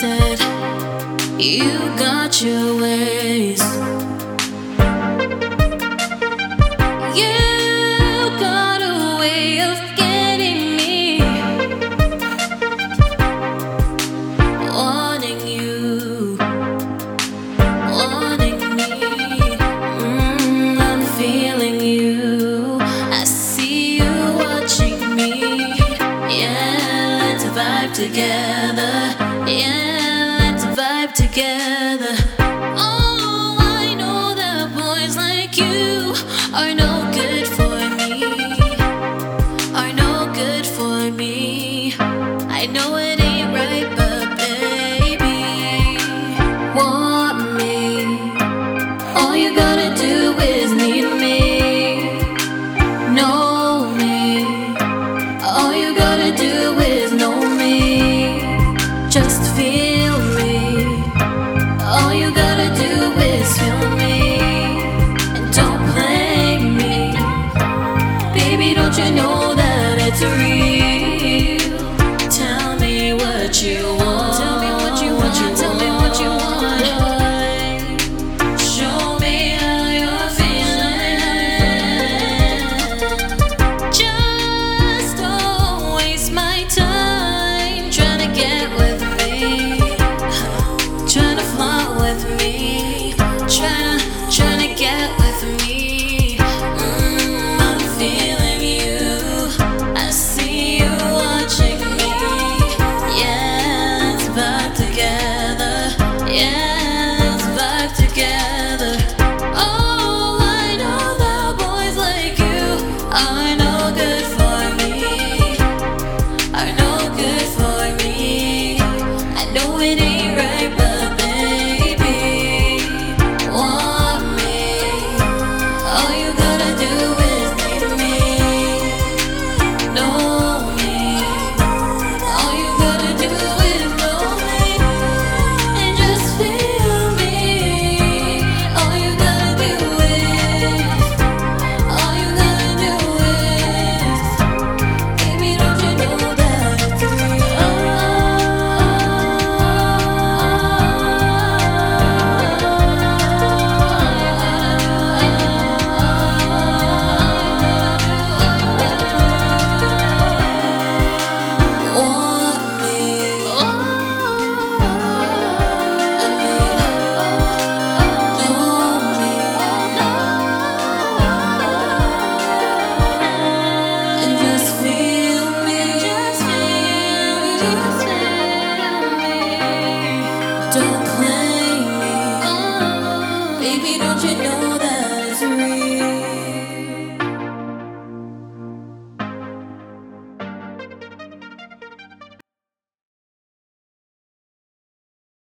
said, You got your ways. You got a way of getting me, wanting you, wanting me. Mm, I'm feeling you. I see you watching me. Yeah, let's vibe together together. Know that it's real? Tell me what you want.